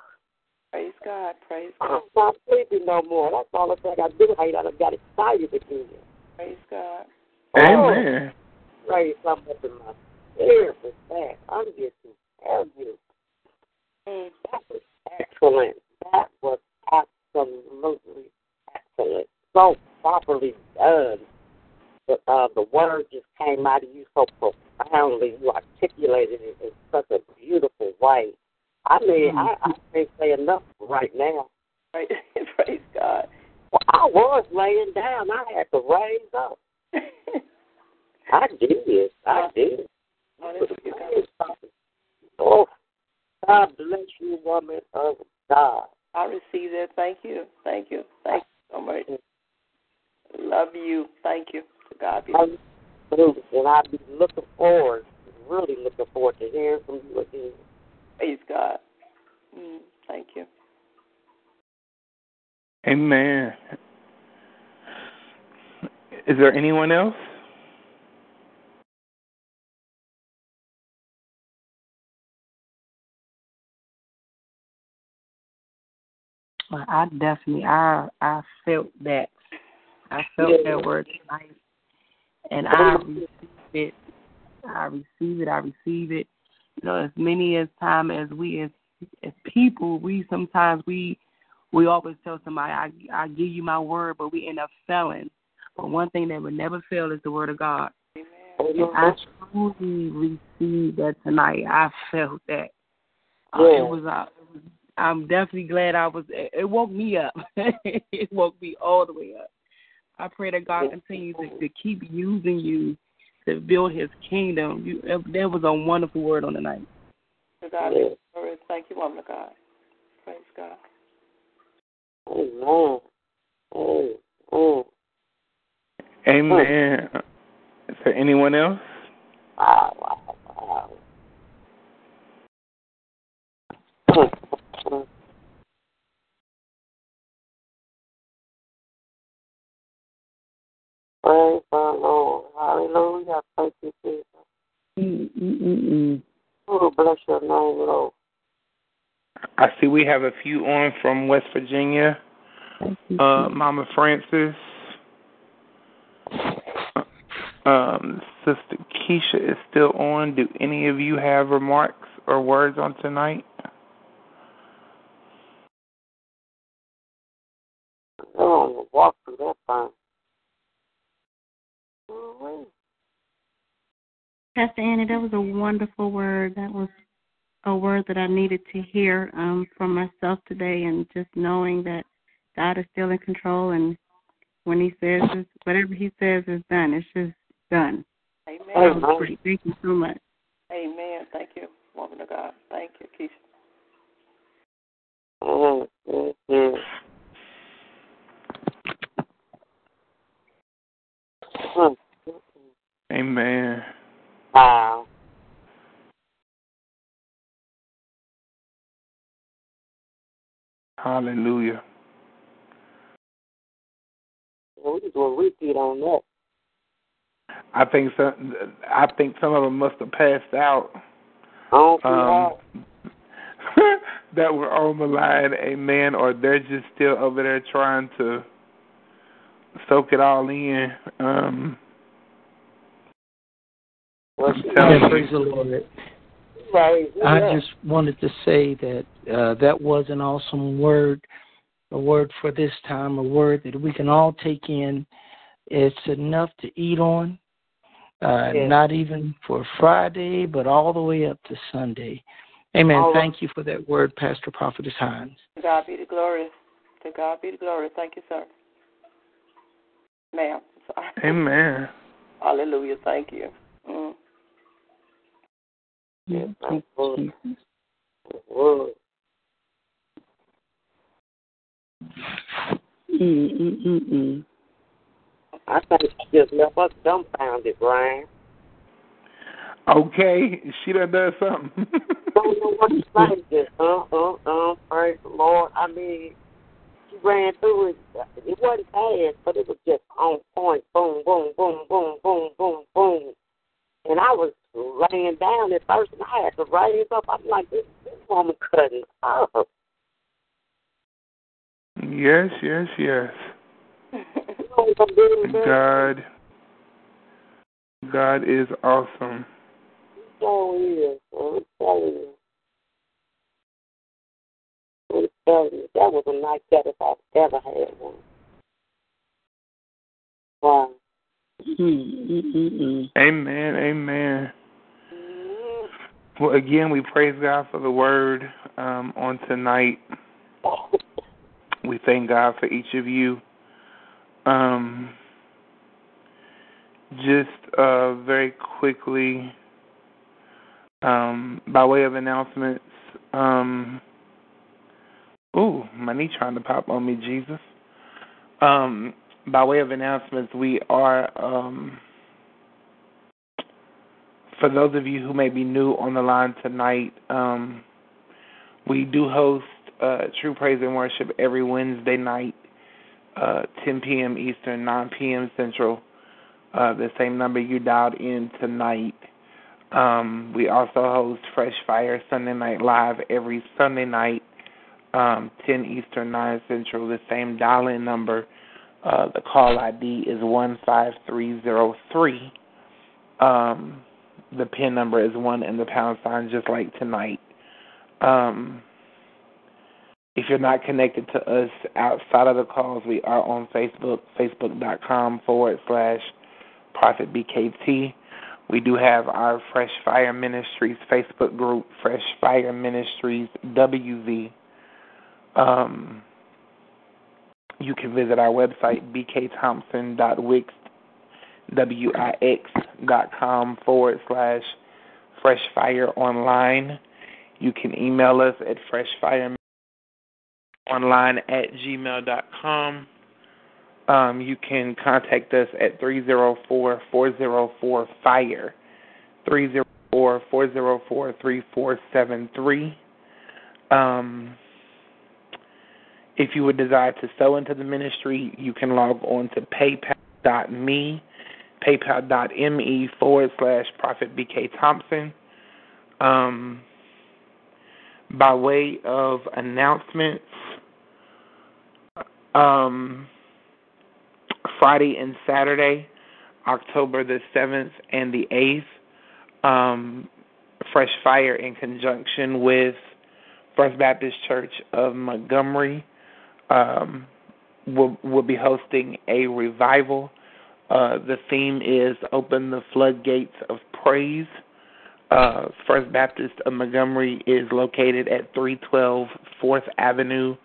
Praise God. Praise God. I'm not sleeping no more. That's all the thing I do. I done got excited again. Praise God. Amen. Praise something up in my spirit with that. I'm just tell you. Mm. That was excellent. That was absolutely excellent. So properly done. The, uh, the word just came out of you so profoundly. You articulated it in such a beautiful way. I mean, hmm. I, I can't say enough right now. Praise, praise God. Well, I was laying down. I had to raise up. I did. I did. Oh, God bless you, woman of God. I receive that. Thank you. Thank you. Thank you so much. Mm. Love you. Thank you. To God be And I'll be looking forward, really looking forward to hearing from you again. Praise God. Mm, thank you. Amen. Is there anyone else? Well, I definitely, I, I felt that. I felt Yeah. that word tonight, and I received it. I receive it. I receive it. You know, as many as time as we as as people, we sometimes we we always tell somebody, I I give you my word, but we end up failing. But one thing that would never fail is the word of God. And I truly received that tonight. I felt that. Uh, it was. Uh, I'm definitely glad I was. It, it woke me up. it woke me all the way up. I pray that God continues to, to keep using you to build His kingdom. You, that was a wonderful word on the night. To God be the glory. Thank you, woman of God. Praise God. Oh, oh, oh. Amen. Amen. Is there anyone else? Wow, wow, wow. Praise the Lord. Hallelujah. Thank you, Jesus. Mm-mm-mm. Oh, bless your name, Lord. I see we have a few on from West Virginia. You. Uh, Mama Francis. Um, Sister Keisha is still on. Do any of you have remarks or words on tonight? Oh, walk through that thing. Oh, Pastor Annie, that was a wonderful word. That was a word that I needed to hear um, from myself today, and just knowing that God is still in control, and when He says it's, whatever He says is done, it's just done. That Amen. was great. Thank you so much. Amen. Thank you, woman of God. Thank you, Keisha. Mm, mm, mm. Mm, Amen. Wow. Hallelujah. We just want repeat on that. I think some. I think some of them must have passed out. I don't see Um, that were on the line, amen, or they're just still over there trying to soak it all in. Um, Well, I'm she telling Yeah, praise the Lord. Praise I yeah. just wanted to say that uh, that was an awesome word, a word for this time, a word that we can all take in. It's enough to eat on, uh, Yeah. not even for Friday, but all the way up to Sunday. Amen. All right. Thank you for that word, Pastor Prophetess Hines. To God be the glory. To God be the glory. Thank you, sir. Ma'am. Sorry. Amen. Hallelujah. Thank you. Mm. Yes, thank you, Jesus. Word. Mm, mm, mm, mm. I think she just left us dumbfounded, Brian. Okay, she done done something. Don't know what to say. Just uh uh uh. Praise the Lord. I mean, she ran through it. It wasn't fast, but it was just on point. Boom, boom, boom, boom, boom, boom, boom. And I was laying down at first, and I had to raise up. I'm like, this, this woman cutting up. yes, yes, yes. You know what I'm doing, man? God, God is awesome. So is. I'm telling you. I'm telling you. That was a night that if I've ever had one. Wow. Amen, amen. Well, again, we praise God for the word um, on tonight. We thank God for each of you. Um, just uh, very quickly, um, by way of announcements. Um, ooh, my knee trying to pop on me, Jesus. Um, by way of announcements, we are. For those of you who may be new on the line tonight, um, we do host uh, True Praise and Worship every Wednesday night, uh, 10 p.m. Eastern, 9 p.m. Central. Uh, the same number you dialed in tonight. Um, we also host Fresh Fire Sunday Night Live every Sunday night, um, 10 Eastern, 9 Central. The same dial-in number. Uh, the call ID is 15303. Um, the pin number is one and the pound sign, just like tonight. Um, if you're not connected to us outside of the calls, we are on Facebook, facebook.com forward slash Prophet BKT. We do have our Fresh Fire Ministries Facebook group, Fresh Fire Ministries WV. Um, you can visit our website, bkthompson.wix.com forward slash Fresh Fire Online. You can email us at freshfireonline at gmail.com. Um, you can contact us at 304-404-FIRE, 304-404-3473. Um, if you would desire to sow into the ministry, you can log on to paypal.me, paypal.me forward slash Prophet BK Thompson. Um, by way of announcements, um, Friday and Saturday, October the 7th and the 8th, um, Fresh Fire in conjunction with First Baptist Church of Montgomery um, will will be hosting a revival. Uh, the theme is "Open the Floodgates of Praise." Uh, First Baptist of Montgomery is located at 312 Fourth Avenue,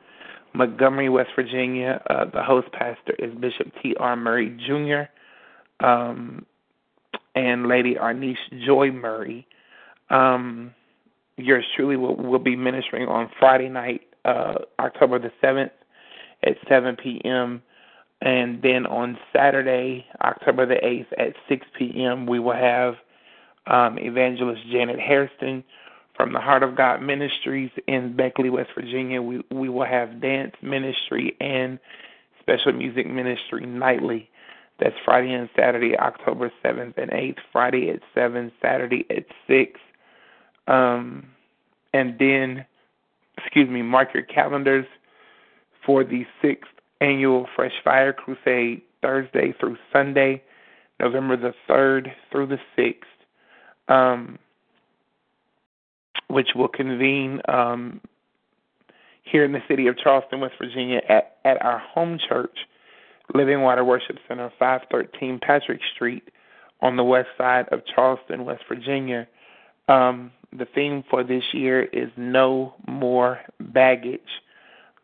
Montgomery, West Virginia. Uh, the host pastor is Bishop T. R. Murray Jr. Um, and Lady Arnice Joy Murray. Um, yours truly will, will be ministering on Friday night, uh, October the 7th at 7 p.m. And then on Saturday, October the 8th at 6 p.m., we will have um, Evangelist Janet Hairston from the Heart of God Ministries in Beckley, West Virginia. We we will have dance ministry and special music ministry nightly. That's Friday and Saturday, October 7th and 8th. Friday at 7, Saturday at 6. Um, and then, excuse me, mark your calendars for the sixth annual Fresh Fire Crusade, Thursday through Sunday, November the 3rd through the 6th, um, which will convene um, here in the city of Charleston, West Virginia, at, at our home church, Living Water Worship Center, 513 Patrick Street, on the west side of Charleston, West Virginia. Um, the theme for this year is No More Baggage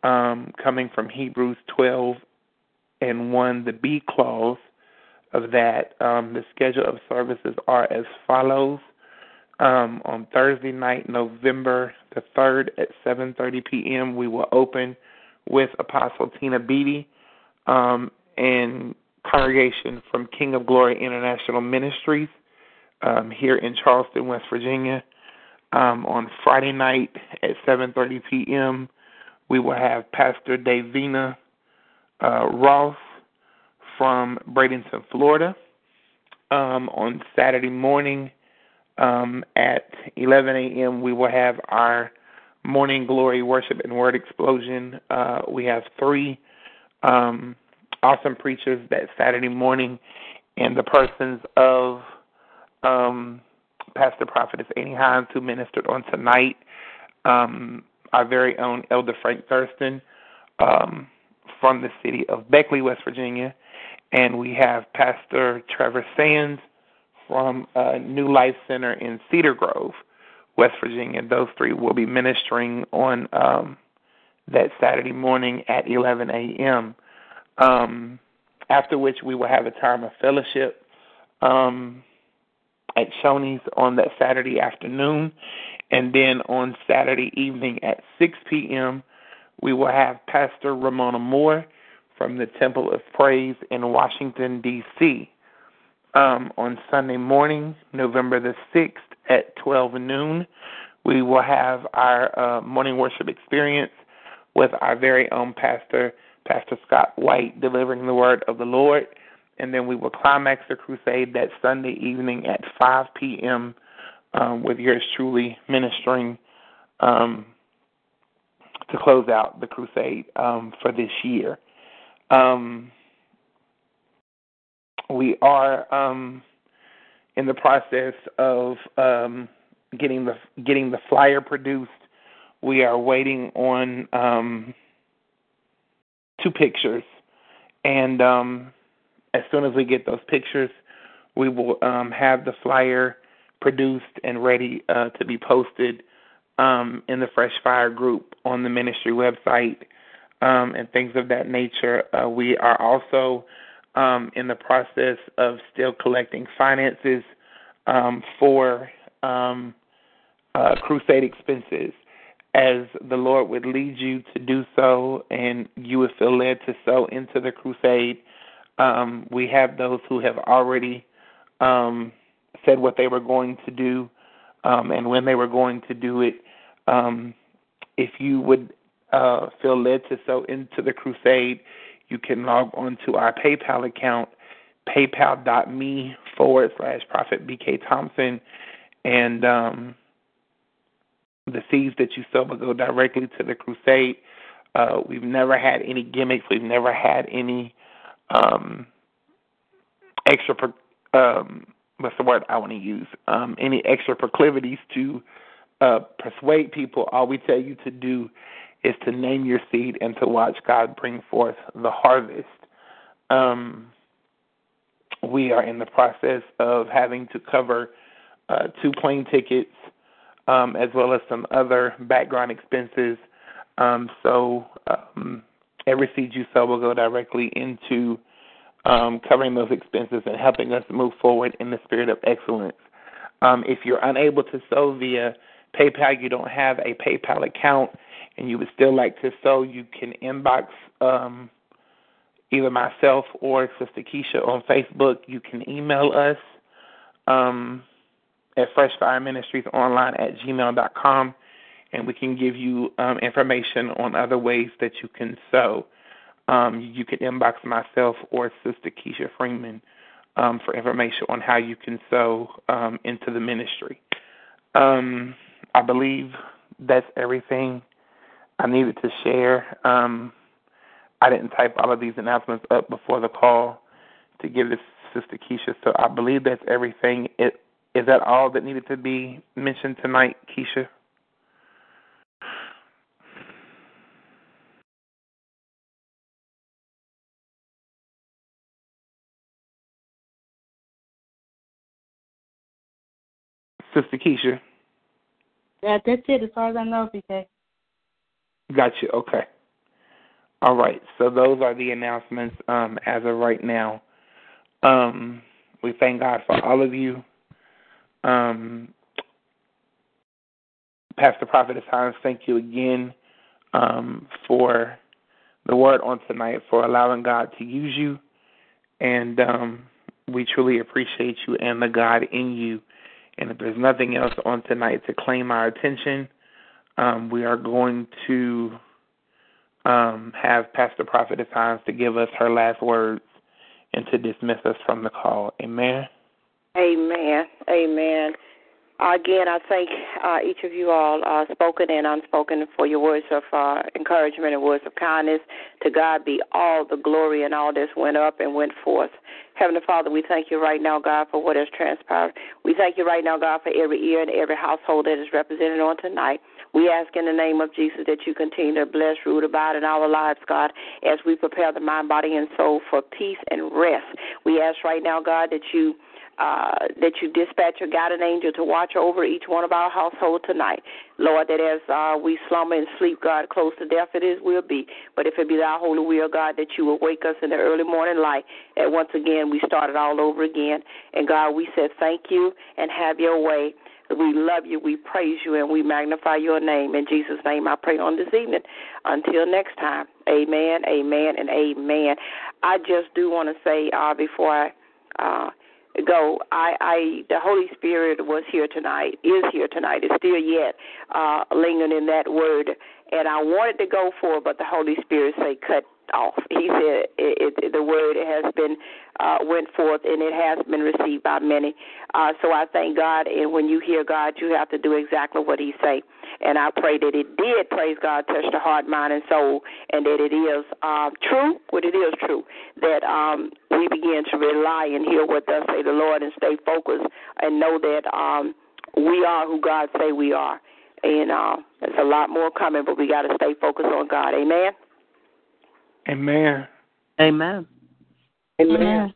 um, coming from Hebrews 12 and 1, the B clause of that. Um, the schedule of services are as follows. Um, on Thursday night, November the 3rd at 7.30 p.m., we will open with Apostle Tina Beatty um, and congregation from King of Glory International Ministries um, here in Charleston, West Virginia. Um, on Friday night at 7:30 p.m., we will have Pastor Davina uh, Ross from Bradenton, Florida. Um, on Saturday morning um, at 11 a.m., we will have our morning glory worship and word explosion. Uh, we have three um, awesome preachers that Saturday morning and the persons of um, Pastor Prophetess Annie Hines, who ministered on tonight, um, our very own Elder Frank Thurston um, from the city of Beckley, West Virginia, and we have Pastor Trevor Sands from uh, New Life Center in Cedar Grove, West Virginia. Those three will be ministering on um, that Saturday morning at 11 a.m. Um, after which we will have a time of fellowship um, at Shoney's on that Saturday afternoon. And then on Saturday evening at 6 p.m., we will have Pastor Ramona Moore from the Temple of Praise in Washington, D.C. Um, on Sunday morning, November the 6th at 12 noon, we will have our uh, morning worship experience with our very own pastor, Pastor Scott White, delivering the word of the Lord. And then we will climax the crusade that Sunday evening at 5 p.m. Um, with yours truly ministering um, to close out the crusade um, for this year. Um, we are um, in the process of um, getting the getting the flyer produced. We are waiting on two pictures, and as soon as we get those pictures, we will have the flyer produced and ready uh, to be posted um, in the Fresh Fire group on the ministry website um, and things of that nature. Uh, we are also um, in the process of still collecting finances um, for um, uh, crusade expenses. As the Lord would lead you to do so, and you would feel led to sow into the crusade, um, we have those who have already um, said what they were going to do um, and when they were going to do it. Um, if you would uh, feel led to sow into the crusade, you can log on to our PayPal account, paypal.me forward slash Prophet BK Thompson, and um, the seeds that you sow will go directly to the crusade. Uh, we've never had any gimmicks. We've never had any um, extra. Um, what's the word I want to use? Um, any extra proclivities to uh, persuade people. All we tell you to do is to name your seed and to watch God bring forth the harvest. Um, we are in the process of having to cover uh, two plane tickets um, as well as some other background expenses. Um, so um, every seed you sow will go directly into um, covering those expenses and helping us move forward in the spirit of excellence. Um, if you're unable to sow via PayPal, you don't have a PayPal account, and you would still like to sow, you can inbox um, either myself or Sister Keisha on Facebook. You can email us um, at Freshfire Ministries online at gmail.com, and we can give you um, information on other ways that you can sow. Um, you can inbox myself or Sister Keisha Freeman um, for information on how you can sow um, into the ministry. Um, I believe that's everything I needed to share. Um, I didn't type all of these announcements up before the call to give this Sister Keisha, so I believe that's everything. It, is that all that needed to be mentioned tonight, Keisha? Sister Keisha. Yeah, that's it as far as I know, BK. Got you. Okay. All right. So those are the announcements um, as of right now. Um, we thank God for all of you. Um, Pastor Prophet Hines, thank you again um, for the word on tonight, for allowing God to use you. And um, we truly appreciate you and the God in you. And if there's nothing else on tonight to claim our attention, um, we are going to um, have Pastor Prophet Hines to give us her last words and to dismiss us from the call. Amen. Amen. Amen. Again, I thank uh, each of you all, uh, spoken and unspoken, for your words of uh, encouragement and words of kindness. To God be all the glory and all this went up and went forth. Heavenly Father, we thank you right now, God, for what has transpired. We thank you right now, God, for every ear and every household that is represented on tonight. We ask in the name of Jesus that you continue to bless, root, about in our lives, God, as we prepare the mind, body, and soul for peace and rest. We ask right now, God, that you uh, that you dispatch your guardian angel to watch over each one of our household tonight. Lord, that as uh, we slumber and sleep, God, close to death it is will be. But if it be thy holy will, God, that you will wake us in the early morning light, and once again we start it all over again. And God, we said thank you and have your way. We love you, we praise you, and we magnify your name. In Jesus' name, I pray on this evening. Until next time, amen, amen, and amen. I just do want to say uh, before I. Uh, go. I, I, the Holy Spirit was here tonight, is here tonight, is still yet uh, lingering in that word, and I wanted to go for, it, but the Holy Spirit say cut off. He said it, it, the word has been uh, went forth and it has been received by many. Uh, so I thank God, and when you hear God, you have to do exactly what He say. And I pray that it did, praise God, touch the heart, mind, and soul, and that it is uh, true, what it is true, that um, we begin to rely and hear what thus say the Lord and stay focused and know that um, we are who God say we are. And uh, there's a lot more coming, but we got to stay focused on God. Amen. Amen. Amen. Amen.